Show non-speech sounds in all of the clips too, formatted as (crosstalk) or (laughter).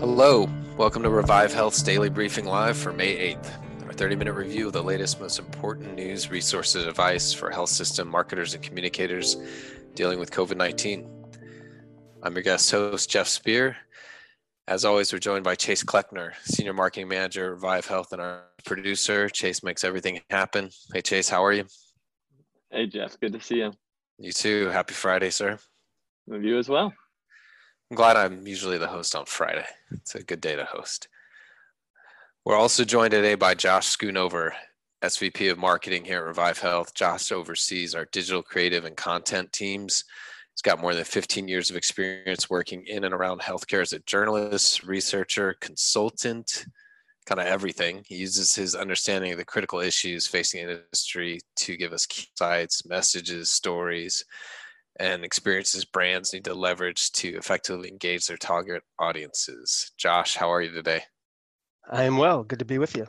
Hello, welcome to Revive Health's daily briefing live for May 8th. Our 30 minute review of the latest, most important news, resources, advice for health system marketers and communicators dealing with COVID 19. I'm your guest host, Jeff Spear. As always, we're joined by Chase Kleckner, Senior Marketing Manager, Revive Health, and our producer. Chase makes everything happen. Hey, Chase, how are you? Hey, Jeff. Good to see you. You too. Happy Friday, sir. With you as well. I'm glad I'm usually the host on Friday. It's a good day to host. We're also joined today by Josh Schoonover, SVP of Marketing here at Revive Health. Josh oversees our digital creative and content teams. He's got more than 15 years of experience working in and around healthcare as a journalist, researcher, consultant, kind of everything. He uses his understanding of the critical issues facing industry to give us insights, messages, stories, and experiences brands need to leverage to effectively engage their target audiences. Josh, how are you today? I am well. Good to be with you.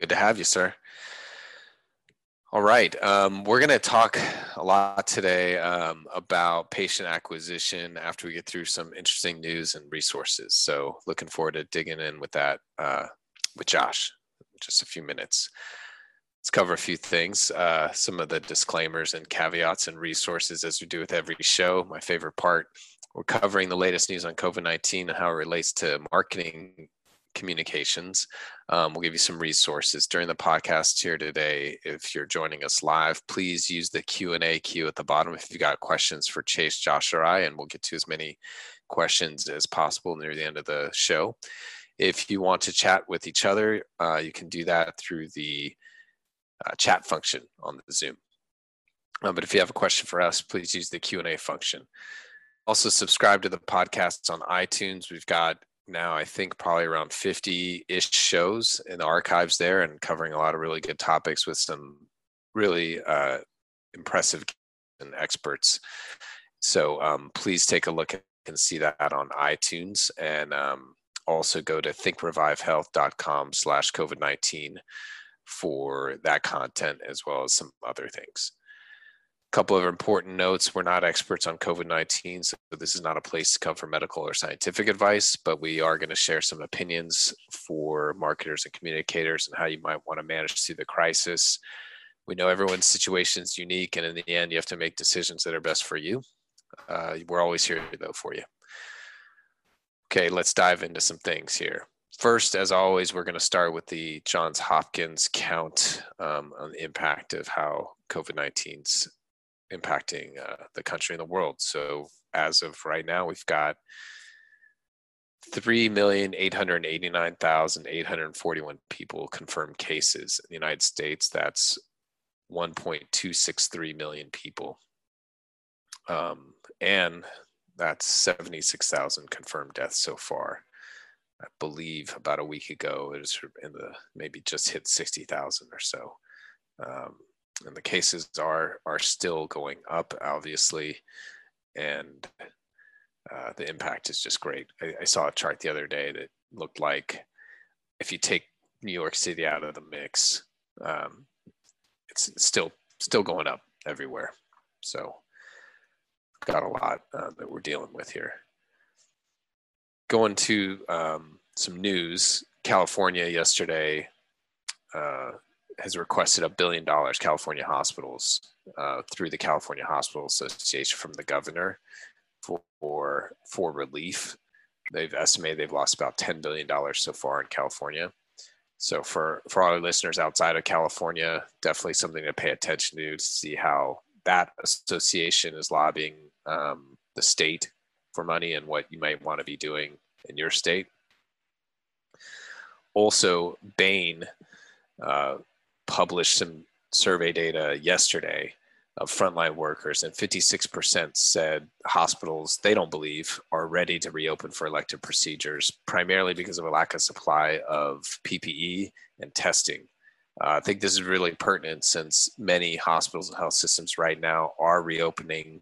Good to have you, sir. All right. Um, we're going to talk a lot today um, about patient acquisition after we get through some interesting news and resources. So, looking forward to digging in with that uh, with Josh in just a few minutes let's cover a few things. Uh, some of the disclaimers and caveats and resources as we do with every show. My favorite part. We're covering the latest news on COVID 19 and how it relates to marketing communications. Um, we'll give you some resources during the podcast here today. If you're joining us live, please use the Q and A queue at the bottom if you've got questions for Chase, Josh, or I, and we'll get to as many questions as possible near the end of the show. If you want to chat with each other, uh, you can do that through the uh, chat function on the Zoom. Um, but if you have a question for us, please use the Q&A function. Also subscribe to the podcasts on iTunes. We've got now, I think, probably around 50-ish shows in the archives there and covering a lot of really good topics with some really uh, impressive and experts. So um, please take a look and see that on iTunes and um, also go to thinkrevivehealth.com slash COVID-19 for that content as well as some other things. A couple of important notes we're not experts on COVID 19, so this is not a place to come for medical or scientific advice, but we are going to share some opinions for marketers and communicators and how you might want to manage through the crisis. We know everyone's situation is unique, and in the end, you have to make decisions that are best for you. Uh, we're always here, though, for you. Okay, let's dive into some things here first, as always, we're going to start with the Johns Hopkins count um, on the impact of how COVID 19's impacting uh, the country and the world. So, as of right now, we've got 3,889,841 people confirmed cases in the United States. That's 1.263 million people. Um, and that's 76,000 confirmed deaths so far. I believe about a week ago it was in the maybe just hit 60,000 or so. Um, and the cases are are still going up, obviously, and uh, the impact is just great. I, I, saw a chart the other day that looked like if you take New York City out of the mix, um, it's still still going up everywhere. So, got a lot uh, that we're dealing with here going to um, some news, California yesterday uh, has requested a billion dollars, California hospitals, uh, through the California Hospital Association from the governor for, for relief. They've estimated they've lost about $10 billion so far in California. So for, for all our listeners outside of California, definitely something to pay attention to to see how that association is lobbying um, the state for money and what you might want to be doing in your state. Also, Bain uh, published some survey data yesterday of frontline workers, and 56% said hospitals they don't believe are ready to reopen for elective procedures, primarily because of a lack of supply of PPE and testing. Uh, I think this is really pertinent since many hospitals and health systems right now are reopening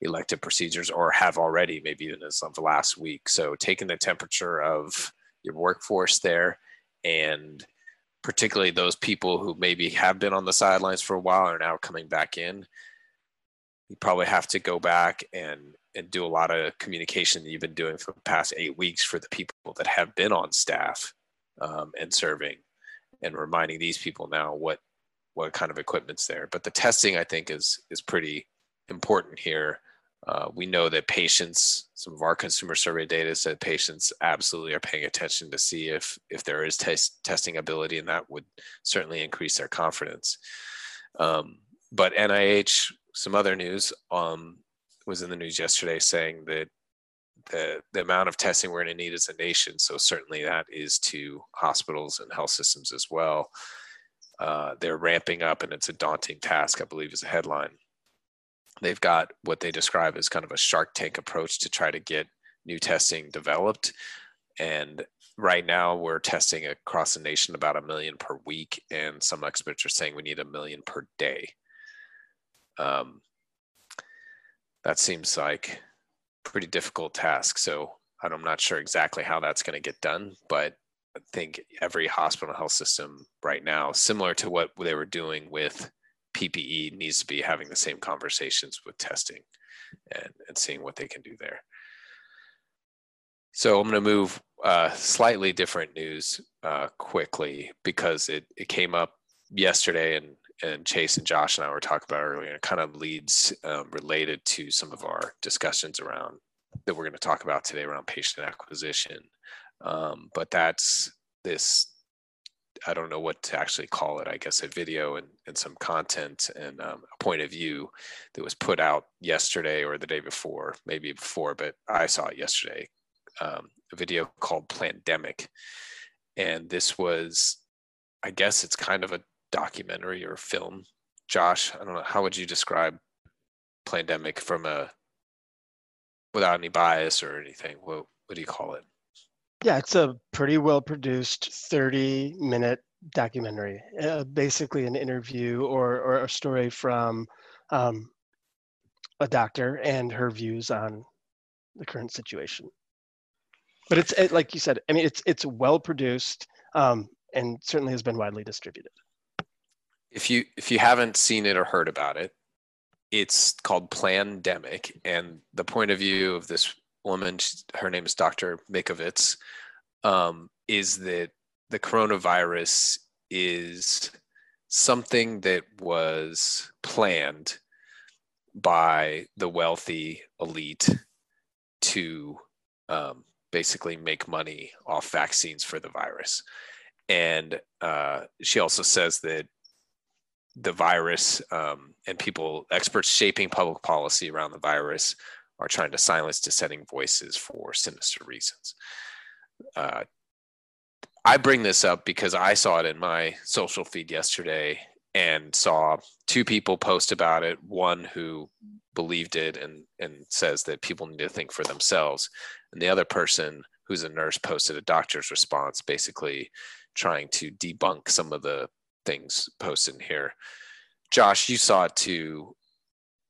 elective procedures or have already, maybe even as of last week. So taking the temperature of your workforce there and particularly those people who maybe have been on the sidelines for a while are now coming back in. You probably have to go back and and do a lot of communication that you've been doing for the past eight weeks for the people that have been on staff um, and serving and reminding these people now what what kind of equipment's there but the testing i think is is pretty important here uh, we know that patients some of our consumer survey data said patients absolutely are paying attention to see if if there is test, testing ability and that would certainly increase their confidence um, but nih some other news um, was in the news yesterday saying that the, the amount of testing we're going to need as a nation, so certainly that is to hospitals and health systems as well. Uh, they're ramping up, and it's a daunting task, I believe, is a headline. They've got what they describe as kind of a Shark Tank approach to try to get new testing developed. And right now, we're testing across the nation about a million per week, and some experts are saying we need a million per day. Um, that seems like a pretty difficult task. So I'm not sure exactly how that's going to get done, but I think every hospital health system right now, similar to what they were doing with PPE, needs to be having the same conversations with testing and, and seeing what they can do there. So I'm going to move uh, slightly different news uh, quickly because it, it came up yesterday and and Chase and Josh and I were talking about earlier, it kind of leads um, related to some of our discussions around that we're going to talk about today around patient acquisition. Um, but that's this, I don't know what to actually call it, I guess a video and, and some content and um, a point of view that was put out yesterday or the day before, maybe before, but I saw it yesterday. Um, a video called Plandemic. And this was, I guess it's kind of a documentary or film. Josh, I don't know, how would you describe Plandemic from a without any bias or anything? What what do you call it? Yeah, it's a pretty well produced 30 minute documentary, uh, basically an interview or, or a story from um, a doctor and her views on the current situation. But it's it, like you said, I mean, it's it's well produced um, and certainly has been widely distributed if you if you haven't seen it or heard about it, it's called Plandemic, and the point of view of this woman, her name is Dr. Mikovits, um, is that the coronavirus is something that was planned by the wealthy elite to um, basically make money off vaccines for the virus. And uh, she also says that the virus um, and people, experts shaping public policy around the virus, are trying to silence dissenting voices for sinister reasons. Uh, I bring this up because I saw it in my social feed yesterday and saw two people post about it. One who believed it and, and says that people need to think for themselves. And the other person who's a nurse posted a doctor's response, basically trying to debunk some of the things posted in here. Josh, you saw it too,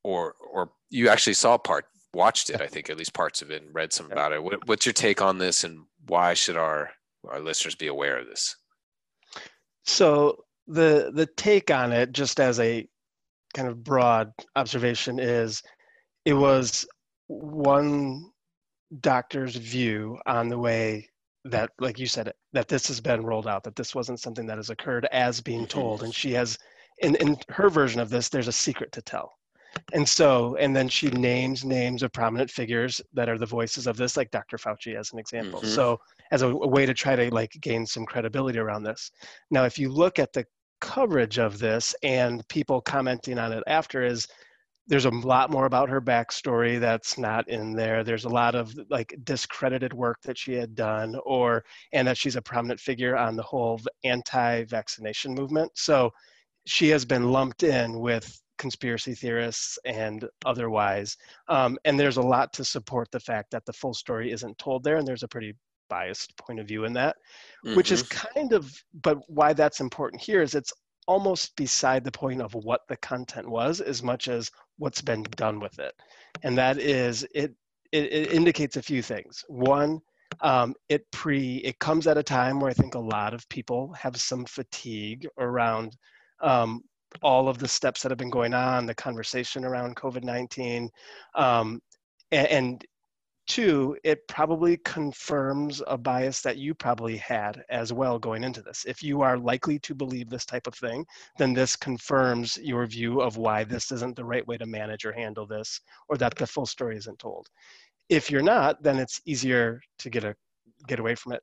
or or you actually saw part, watched it. I think at least parts of it, and read some about it. What, what's your take on this, and why should our our listeners be aware of this? So the the take on it, just as a kind of broad observation, is it was one doctor's view on the way that like you said that this has been rolled out that this wasn't something that has occurred as being mm-hmm. told and she has in, in her version of this there's a secret to tell and so and then she names names of prominent figures that are the voices of this like dr fauci as an example mm-hmm. so as a, a way to try to like gain some credibility around this now if you look at the coverage of this and people commenting on it after is there's a lot more about her backstory that's not in there. There's a lot of like discredited work that she had done, or and that she's a prominent figure on the whole anti-vaccination movement. So she has been lumped in with conspiracy theorists and otherwise. Um, and there's a lot to support the fact that the full story isn't told there, and there's a pretty biased point of view in that, mm-hmm. which is mm-hmm. kind of, but why that's important here is it's almost beside the point of what the content was as much as what's been done with it. And that is it it, it indicates a few things. One, um, it pre it comes at a time where I think a lot of people have some fatigue around um, all of the steps that have been going on, the conversation around COVID nineteen. Um, and, and two, it probably confirms a bias that you probably had as well going into this. If you are likely to believe this type of thing, then this confirms your view of why this isn't the right way to manage or handle this, or that the full story isn't told. If you're not, then it's easier to get a get away from it.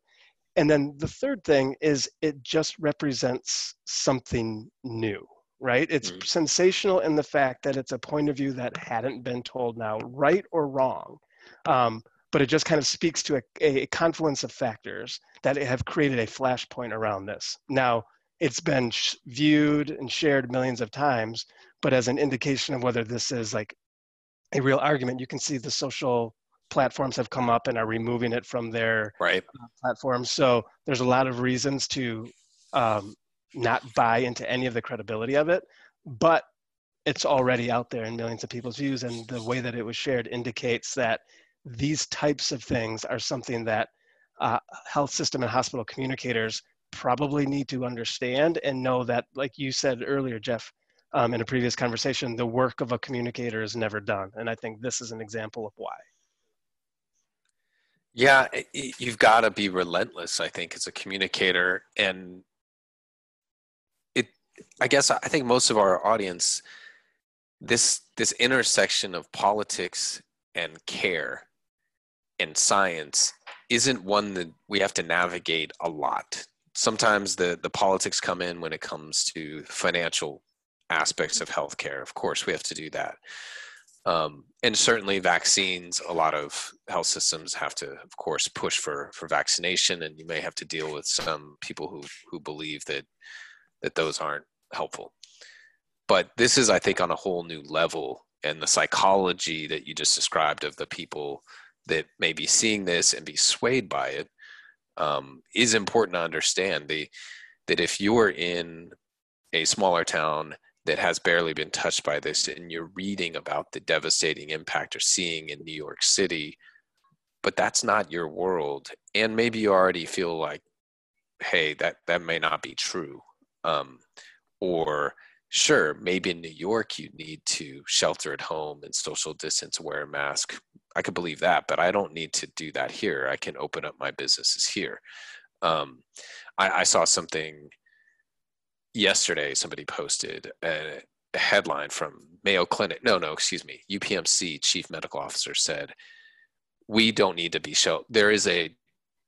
And then the third thing is it just represents something new, right? It's mm-hmm. sensational in the fact that it's a point of view that hadn't been told now, right or wrong. Um, but it just kind of speaks to a, a confluence of factors that have created a flashpoint around this. Now, it's been sh- viewed and shared millions of times, but as an indication of whether this is like a real argument, you can see the social platforms have come up and are removing it from their right. uh, platforms. So there's a lot of reasons to um, not buy into any of the credibility of it, but it's already out there in millions of people's views, and the way that it was shared indicates that these types of things are something that uh, health system and hospital communicators probably need to understand and know that, like you said earlier, Jeff, um, in a previous conversation, the work of a communicator is never done. And I think this is an example of why. Yeah, you've got to be relentless, I think, as a communicator. And I guess, I think most of our audience, this this intersection of politics and care and science isn't one that we have to navigate a lot. Sometimes the the politics come in when it comes to financial aspects of healthcare. Of course, we have to do that. Um, and certainly vaccines, a lot of health systems have to, of course, push for, for vaccination, and you may have to deal with some people who, who believe that, that those aren't helpful. But this is, I think, on a whole new level, and the psychology that you just described of the people that may be seeing this and be swayed by it um, is important to understand. The, that if you're in a smaller town that has barely been touched by this and you're reading about the devastating impact you're seeing in New York City, but that's not your world. And maybe you already feel like, hey, that, that may not be true. Um, or sure, maybe in New York you need to shelter at home and social distance, wear a mask. I could believe that, but I don't need to do that here. I can open up my businesses here. Um, I, I saw something yesterday somebody posted a, a headline from Mayo Clinic. No, no, excuse me. UPMC chief medical officer said, "We don't need to be sheltered. There is a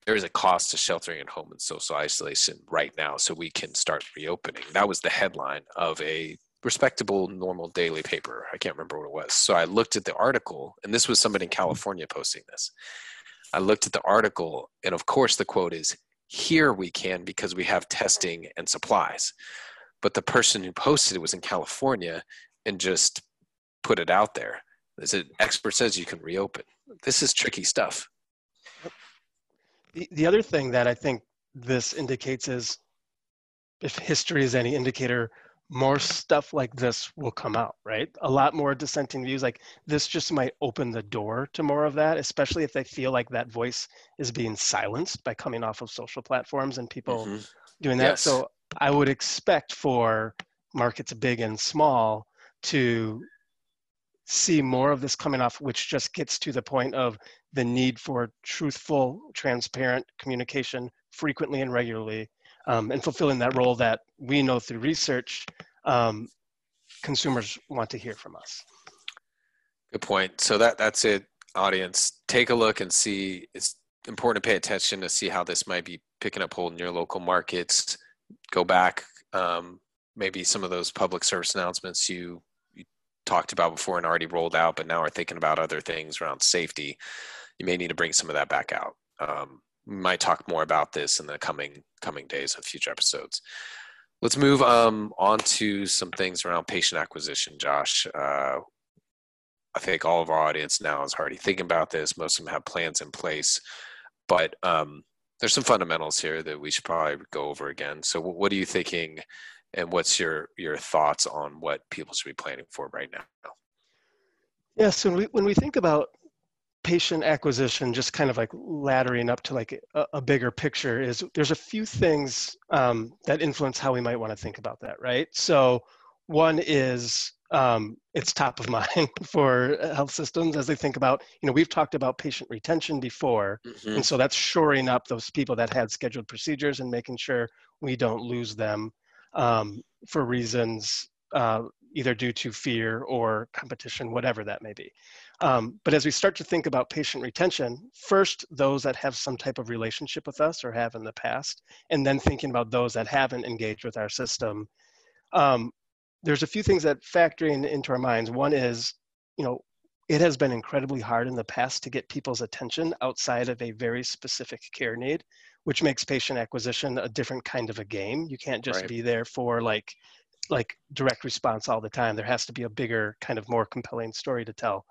there is a cost to sheltering at home and social isolation right now, so we can start reopening." That was the headline of a respectable, normal daily paper. I can't remember what it was. So I looked at the article, and this was somebody in California posting this. I looked at the article, and of course, the quote is here we can because we have testing and supplies. But the person who posted it was in California and just put it out there. As an expert says, you can reopen. This is tricky stuff. The, the other thing that I think this indicates is if history is any indicator, more stuff like this will come out, right? A lot more dissenting views. Like this just might open the door to more of that, especially if they feel like that voice is being silenced by coming off of social platforms and people mm-hmm. doing that. Yes. So I would expect for markets big and small to see more of this coming off, which just gets to the point of the need for truthful, transparent communication frequently and regularly um, and fulfilling that role that we know through research um, consumers want to hear from us. Good point. So that that's it, audience. Take a look and see. It's important to pay attention to see how this might be picking up hold in your local markets. Go back, um, maybe some of those public service announcements you, talked about before and already rolled out, but now are thinking about other things around safety. You may need to bring some of that back out. Um, we might talk more about this in the coming coming days of future episodes. Let's move um, on to some things around patient acquisition, Josh. Uh, I think all of our audience now is already thinking about this. Most of them have plans in place, but um, there's some fundamentals here that we should probably go over again. So, what are you thinking, and what's your your thoughts on what people should be planning for right now? Yeah, so when we, when we think about patient acquisition, just kind of like laddering up to like a, a bigger picture, is there's a few things um, that influence how we might want to think about that, right? So one is um, it's top of (laughs) mind for health systems as they think about, you know, we've talked about patient retention before. Mm-hmm. And so that's shoring up those people that had scheduled procedures and making sure we don't lose them um, for reasons uh, either due to fear or competition, whatever that may be. Um, but as we start to think about patient retention, first those that have some type of relationship with us or have in the past, and then thinking about those that haven't engaged with our system. Um, there's a few things that factoring into our minds. One is, you know, it has been incredibly hard in the past to get people's attention outside of a very specific care need, which makes patient acquisition a different kind of a game. You can't just right. be there for like like direct response all the time. There has to be a bigger, kind of more compelling story to tell.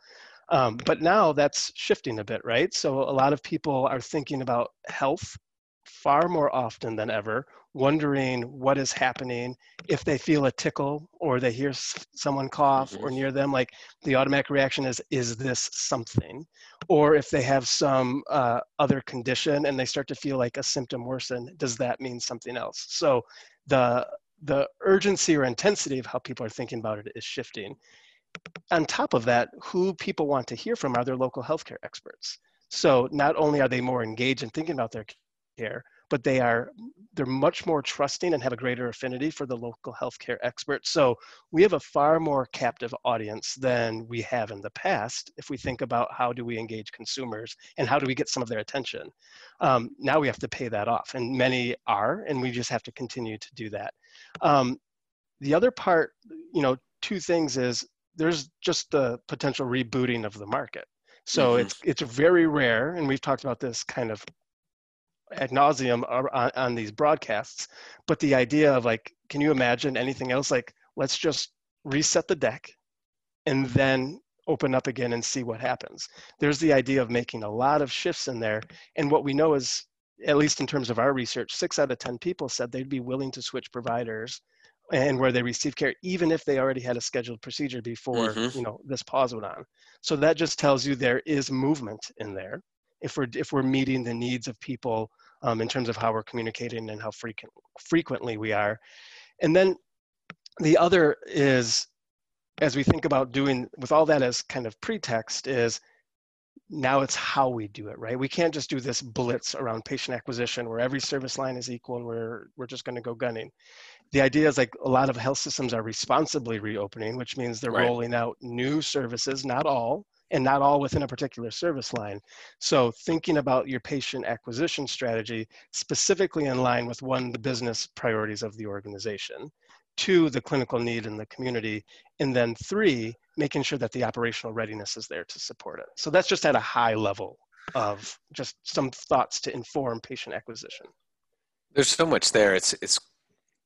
Um, but now that's shifting a bit, right? So a lot of people are thinking about health far more often than ever, wondering what is happening. If they feel a tickle or they hear someone cough mm-hmm. or near them, like the automatic reaction is, is this something? Or if they have some uh, other condition and they start to feel like a symptom worsen, does that mean something else? So the the urgency or intensity of how people are thinking about it is shifting. On top of that, who people want to hear from are their local healthcare experts. So not only are they more engaged in thinking about their care, but they are they're much more trusting and have a greater affinity for the local healthcare experts. So we have a far more captive audience than we have in the past. If we think about how do we engage consumers and how do we get some of their attention, um, now we have to pay that off, and many are, and we just have to continue to do that. Um, the other part, you know, two things is there's just the potential rebooting of the market. So mm-hmm. it's it's very rare, and we've talked about this kind of ad nauseum on, on these broadcasts. But the idea of like, can you imagine anything else? Like, let's just reset the deck, and then open up again and see what happens. There's the idea of making a lot of shifts in there, and what we know is at least in terms of our research, six out of 10 people said they'd be willing to switch providers and where they receive care, even if they already had a scheduled procedure before, mm-hmm. you know, this pause went on. So that just tells you there is movement in there. If we're, if we're meeting the needs of people um, in terms of how we're communicating and how frequent, frequently we are. And then the other is, as we think about doing with all that as kind of pretext is now it's how we do it right we can't just do this blitz around patient acquisition where every service line is equal and we're we're just going to go gunning the idea is like a lot of health systems are responsibly reopening which means they're right. rolling out new services not all and not all within a particular service line so thinking about your patient acquisition strategy specifically in line with one the business priorities of the organization two the clinical need in the community and then three making sure that the operational readiness is there to support it. So that's just at a high level of just some thoughts to inform patient acquisition. There's so much there. It's it's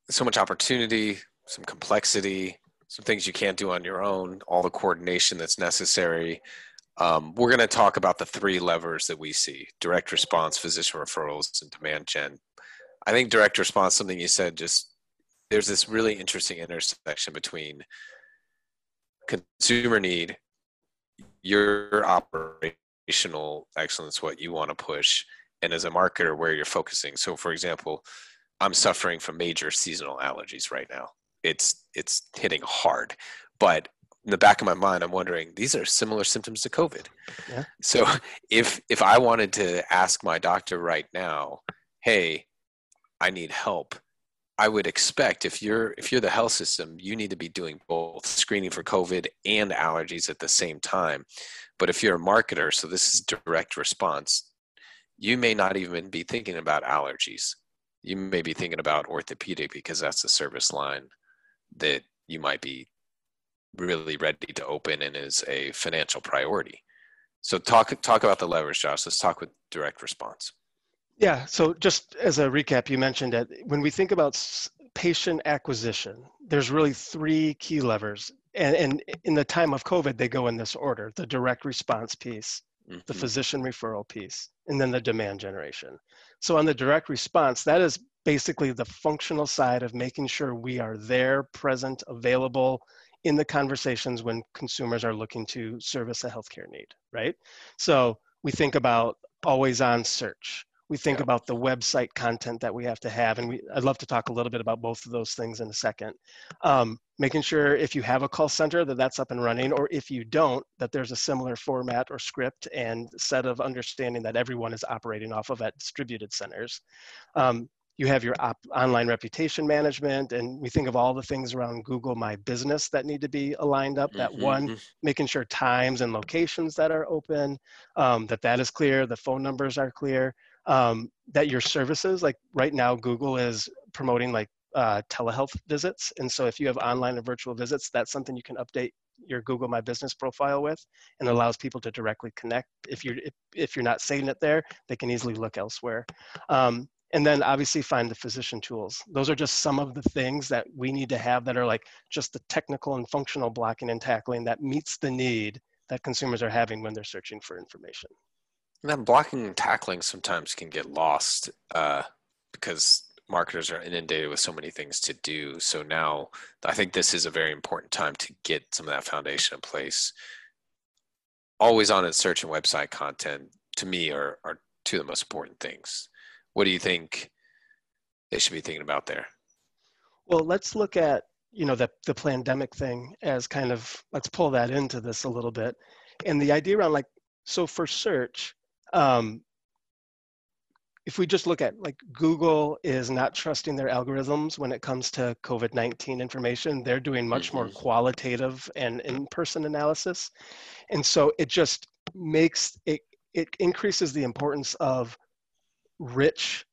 so much opportunity, some complexity, some things you can't do on your own, all the coordination that's necessary. Um, we're going to talk about the three levers that we see direct response, physician referrals, and demand gen. I think direct response, something you said, just there's this really interesting intersection between consumer need, your operational excellence, what you want to push, and as a marketer, where you're focusing. So, for example, I'm suffering from major seasonal allergies right now. It's it's hitting hard, but in the back of my mind, I'm wondering these are similar symptoms to COVID. Yeah. So (laughs) if if I wanted to ask my doctor right now, hey, I need help, I would expect if you're if you're the health system, you need to be doing both screening for COVID and allergies at the same time. But if you're a marketer, so this is direct response, you may not even be thinking about allergies. You may be thinking about orthopedic because that's the service line that you might be really ready to open and is a financial priority. So talk talk about the levers, Josh. Let's talk with direct response. Yeah, so just as a recap, you mentioned that when we think about patient acquisition, there's really three key levers. And, and in the time of COVID, they go in this order the direct response piece, mm-hmm. the physician referral piece, and then the demand generation. So, on the direct response, that is basically the functional side of making sure we are there, present, available in the conversations when consumers are looking to service a healthcare need, right? So, we think about always on search We think Yeah. about the website content that we have to have, and we, I'd love to talk a little bit about both of those things in a second. Um, making sure if you have a call center that that's up and running, or if you don't, that there's a similar format or script and set of understanding that everyone is operating off of at distributed centers. Um, you have your op- online reputation management, and we think of all the things around Google My Business that need to be aligned up. That Mhm, one mhm. making sure times and locations that are open, um, that that is clear, the phone numbers are clear, um, that your services, like right now, Google is promoting like uh, telehealth visits. And so if you have online or virtual visits, that's something you can update your Google My Business profile with and allows people to directly connect. If you're, if, if you're not saving it there, they can easily look elsewhere. Um, and then obviously find the physician tools. Those are just some of the things that we need to have that are like just the technical and functional blocking and tackling that meets the need that consumers are having when they're searching for information. And then blocking and tackling sometimes can get lost uh, because marketers are inundated with so many things to do. So now I think this is a very important time to get some of that foundation in place. Always on and search and website content to me are, are two of the most important things. What do you think they should be thinking about there? Well, let's look at you know the the pandemic thing as kind of let's pull that into this a little bit, and the idea around like so for search, um, if we just look at like Google is not trusting their algorithms when it comes to COVID nineteen information, they're doing much more Mhm. qualitative and in person analysis, and so it just makes it it increases the importance of rich,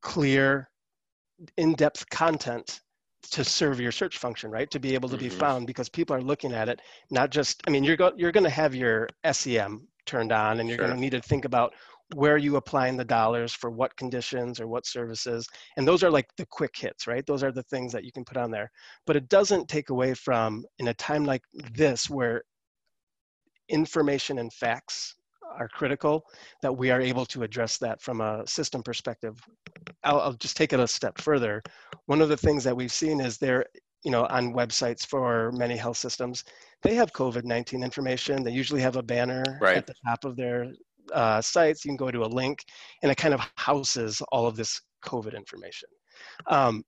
clear, in-depth content to serve your search function, right? To be able to be Mhm. found because people are looking at it, not just, I mean, you're, go, you're going to have your SEM turned on and you're going to need to think about where are you applying the dollars for what conditions or what services. And those are like the quick hits, right? Those are the things that you can put on there. But it doesn't take away from, in a time like this where information and facts are critical, that we are able to address that from a system perspective. I'll, I'll just take it a step further. One of the things that we've seen is there, you know, on websites for many health systems, they have COVID-19 information. They usually have a banner Right. at the top of their uh, sites. You can go to a link and it kind of houses all of this COVID information. Um,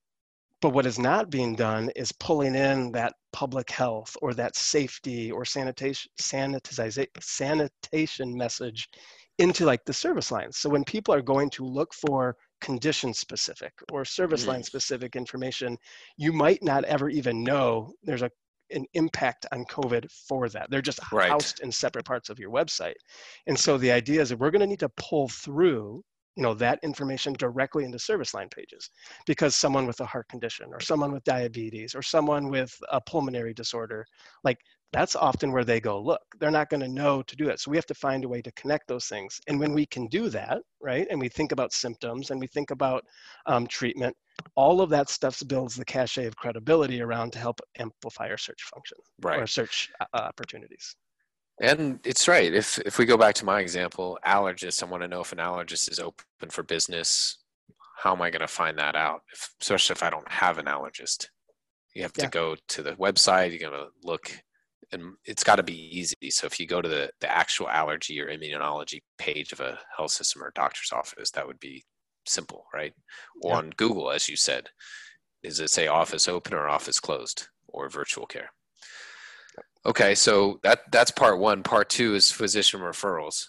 but what is not being done is pulling in that public health or that safety or sanitation sanitiza- sanitation message into like the service lines. So when people are going to look for condition specific or service Mm. line specific information, you might not ever even know there's a an impact on COVID for that. They're just Right. housed in separate parts of your website. And so the idea is that we're going to need to pull through you know that information directly into service line pages because someone with a heart condition or someone with diabetes or someone with a pulmonary disorder like that's often where they go look they're not going to know to do that so we have to find a way to connect those things and when we can do that right and we think about symptoms and we think about um, treatment all of that stuff builds the cachet of credibility around to help amplify our search function Right. or search uh, opportunities And it's right. If if we go back to my example, allergists, I want to know if an allergist is open for business. How am I going to find that out? If, especially if I don't have an allergist, you have Yeah. to go to the website. You're going to look, and it's got to be easy. So if you go to the the actual allergy or immunology page of a health system or doctor's office, that would be simple, right? Or Yeah. on Google, as you said, is it say office open or office closed or virtual care? Okay, so that that's part one. Part two is physician referrals.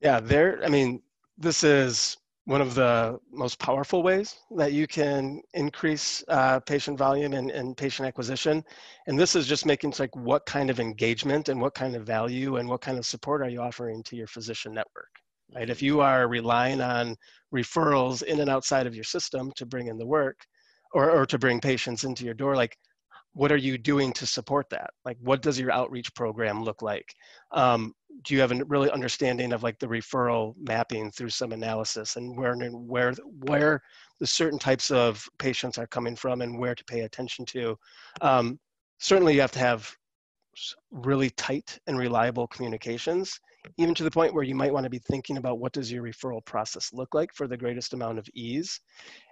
Yeah, there, I mean, this is one of the most powerful ways that you can increase uh, patient volume and, and patient acquisition. And this is just making like what kind of engagement and what kind of value and what kind of support are you offering to your physician network, right? If you are relying on referrals in and outside of your system to bring in the work or, or to bring patients into your door, like what are you doing to support that? Like, what does your outreach program look like? Um, do you have a really understanding of like the referral mapping through some analysis and where where where the certain types of patients are coming from and where to pay attention to? Um, certainly, you have to have really tight and reliable communications even to the point where you might want to be thinking about what does your referral process look like for the greatest amount of ease.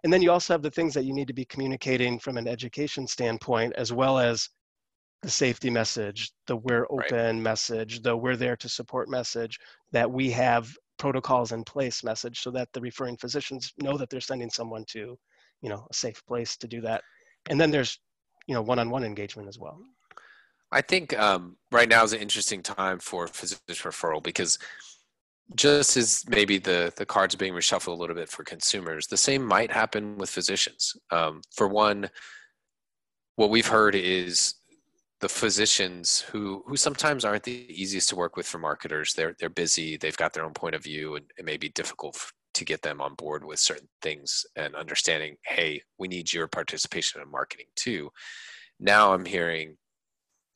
And then you also have the things that you need to be communicating from an education standpoint as well as the safety message the we're Right. open message the we're there to support message that we have protocols in place message so that the referring physicians know that they're sending someone to you know a safe place to do that. And then there's you know one-on-one engagement as well i think um, right now is an interesting time for physician referral because just as maybe the the cards are being reshuffled a little bit for consumers the same might happen with physicians. Um, for one what we've heard is the physicians who who sometimes aren't the easiest to work with for marketers. They're they're busy they've got their own point of view and it may be difficult to get them on board with certain things and understanding hey we need your participation in marketing too. Now i'm hearing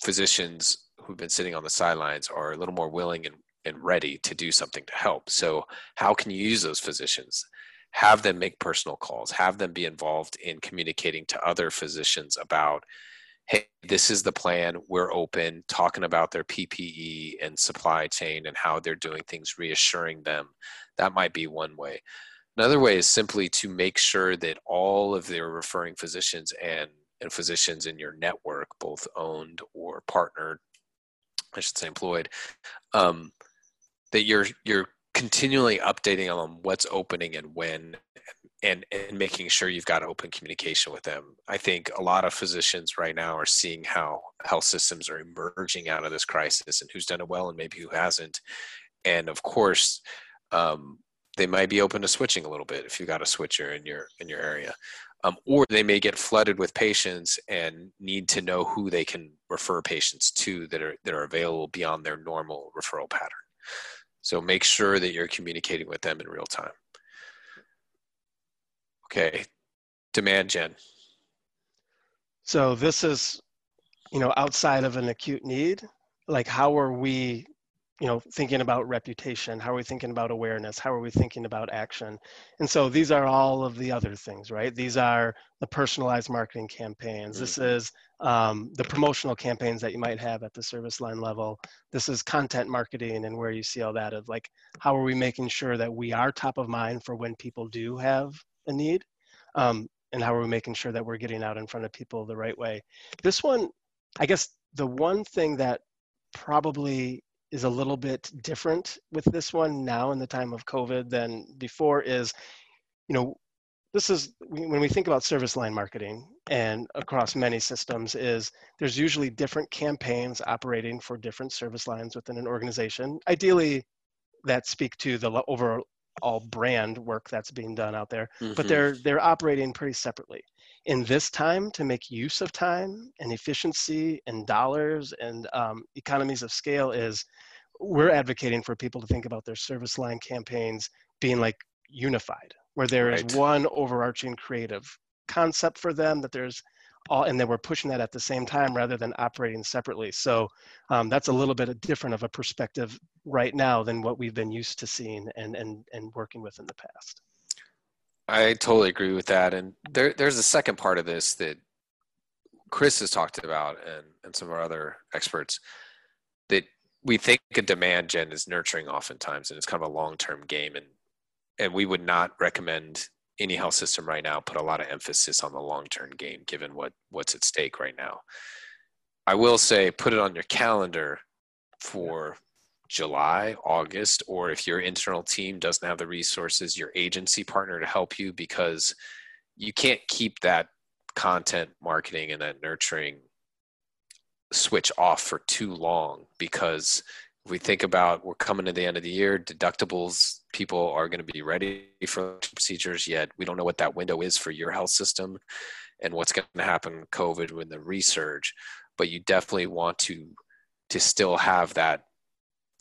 physicians who've been sitting on the sidelines are a little more willing and, and ready to do something to help. So how can you use those physicians? Have them make personal calls. Have them be involved in communicating to other physicians about hey this is the plan. We're open talking about their ppe and supply chain and how they're doing things reassuring them. That might be one way. Another way is simply to make sure that all of their referring physicians and and physicians in your network both owned or partnered i should say employed um, that you're you're continually updating on what's opening and when and and making sure you've got open communication with them. I think a lot of physicians right now are seeing how health systems are emerging out of this crisis and who's done it well and maybe who hasn't. And of course, um, they might be open to switching a little bit if you've got a switcher in your in your area. Um, or they may get flooded with patients and need to know who they can refer patients to that are that are available beyond their normal referral pattern. So make sure that you're communicating with them in real time. Okay, demand gen. So this is, you know, outside of an acute need. Like, how are we, you know, thinking about reputation? How are we thinking about awareness? How are we thinking about action? And so these are all of the other things, right? These are the personalized marketing campaigns. Mm-hmm. This is um, the promotional campaigns that you might have at the service line level. This is content marketing and where you see all that of like, how are we making sure that we are top of mind for when people do have a need um, and how are we making sure that we're getting out in front of people the right way this one i guess the one thing that probably is a little bit different with this one now in the time of covid than before is you know this is when we think about service line marketing and across many systems is there's usually different campaigns operating for different service lines within an organization ideally that speak to the overall brand work that's being done out there mm-hmm. but they're they're operating pretty separately in this time to make use of time and efficiency and dollars and um, economies of scale is we're advocating for people to think about their service line campaigns being like unified where there right. is one overarching creative concept for them that there's all and then we're pushing that at the same time rather than operating separately so um, that's a little bit different of a perspective right now than what we've been used to seeing and and and working with in the past i totally agree with that and there, there's a second part of this that chris has talked about and and some of our other experts that we think a demand gen is nurturing oftentimes and it's kind of a long-term game and and we would not recommend any health system right now put a lot of emphasis on the long-term game given what what's at stake right now. I will say put it on your calendar for july august or if your internal team doesn't have the resources your agency partner to help you because you can't keep that content marketing and that nurturing switch off for too long because if we think about we're coming to the end of the year, deductibles, people are going to be ready for procedures, yet we don't know what that window is for your health system and what's going to happen with COVID when the resurge. But you definitely want to to still have that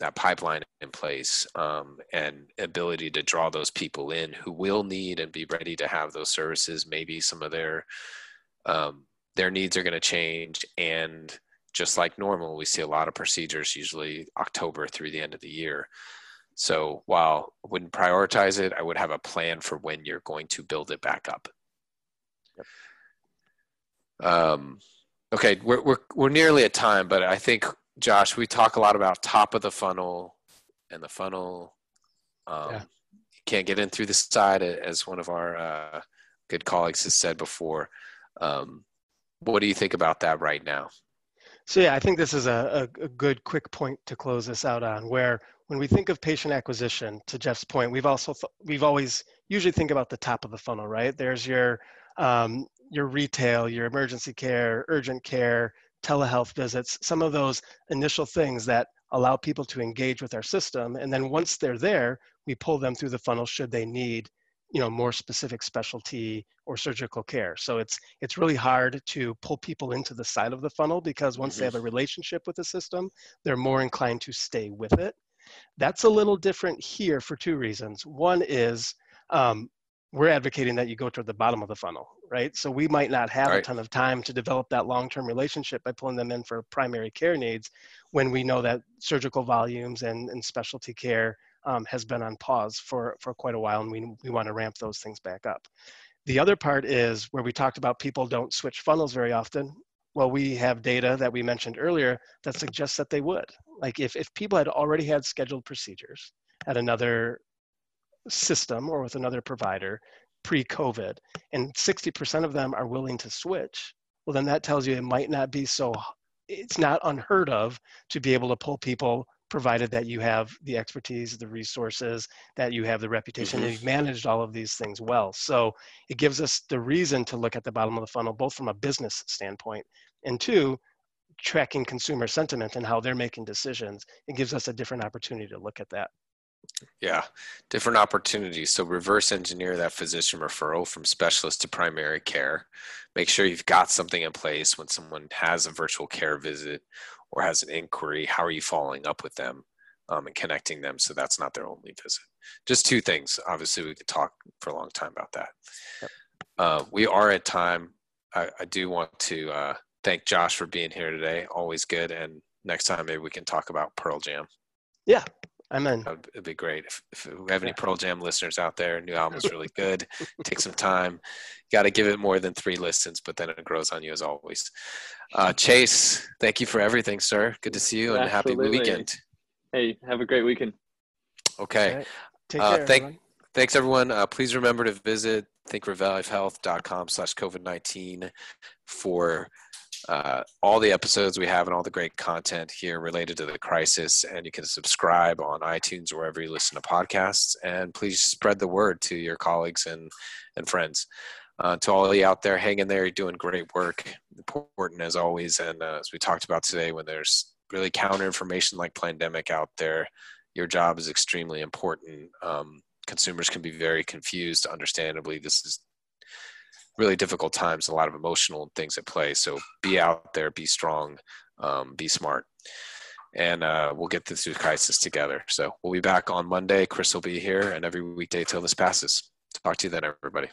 that pipeline in place um, and ability to draw those people in who will need and be ready to have those services. Maybe some of their um, their needs are going to change and just like normal, we see a lot of procedures usually October through the end of the year. So while I wouldn't prioritize it, I would have a plan for when you're going to build it back up. Yep. Um, okay, we're, we're, we're nearly at time, but I think, Josh, we talk a lot about top of the funnel and the funnel. Um, yeah. You can't get in through the side, as one of our uh, good colleagues has said before. Um, what do you think about that right now? So yeah, I think this is a, a, good quick point to close this out on where when we think of patient acquisition, to Jeff's point, we've also we've always usually think about the top of the funnel, right? There's your um, your retail, your emergency care, urgent care, telehealth visits, some of those initial things that allow people to engage with our system. And then once they're there, we pull them through the funnel should they need you know more specific specialty or surgical care so it's it's really hard to pull people into the side of the funnel because once mm-hmm. they have a relationship with the system they're more inclined to stay with it that's a little different here for two reasons one is um, we're advocating that you go toward the bottom of the funnel right so we might not have right. a ton of time to develop that long-term relationship by pulling them in for primary care needs when we know that surgical volumes and, and specialty care um, has been on pause for, for quite a while, and we, we want to ramp those things back up. The other part is where we talked about people don't switch funnels very often. Well, we have data that we mentioned earlier that suggests that they would. Like if, if people had already had scheduled procedures at another system or with another provider pre-COVID, and 60% of them are willing to switch, well, then that tells you it might not be so, it's not unheard of to be able to pull people provided that you have the expertise, the resources, that you have the reputation, mm-hmm. and you've managed all of these things well. So it gives us the reason to look at the bottom of the funnel, both from a business standpoint and two, tracking consumer sentiment and how they're making decisions. It gives us a different opportunity to look at that. Yeah, different opportunities. So reverse engineer that physician referral from specialist to primary care. Make sure you've got something in place when someone has a virtual care visit or has an inquiry, how are you following up with them um, and connecting them so that's not their only visit? Just two things. Obviously, we could talk for a long time about that. Yep. Uh, we are at time. I, I do want to uh, thank Josh for being here today. Always good. And next time, maybe we can talk about Pearl Jam. Yeah, I'm in. It'd be great. If, if we have any Pearl Jam listeners out there, new (laughs) album is really good. Take some time. Got to give it more than three listens, but then it grows on you as always. Uh, (laughs) Chase, thank you for everything, sir. Good to see you and Absolutely. happy weekend. Hey, have a great weekend. Okay. Right. Take uh, care. thank, everyone. Thanks, everyone. Uh, please remember to visit thinkrevivehealth.com slash COVID-19 for uh, all the episodes we have and all the great content here related to the crisis. And you can subscribe on iTunes or wherever you listen to podcasts. And please spread the word to your colleagues and, and friends. Uh, to all of you out there, hang in there. You're doing great work. Important as always. And uh, as we talked about today, when there's really counter information like Plandemic out there, your job is extremely important. Um, consumers can be very confused. Understandably, this is really difficult times, a lot of emotional things at play. So be out there, be strong, um, be smart, and uh, we'll get through the crisis together. So we'll be back on Monday. Chris will be here, and every weekday till this passes. Talk to you then, everybody.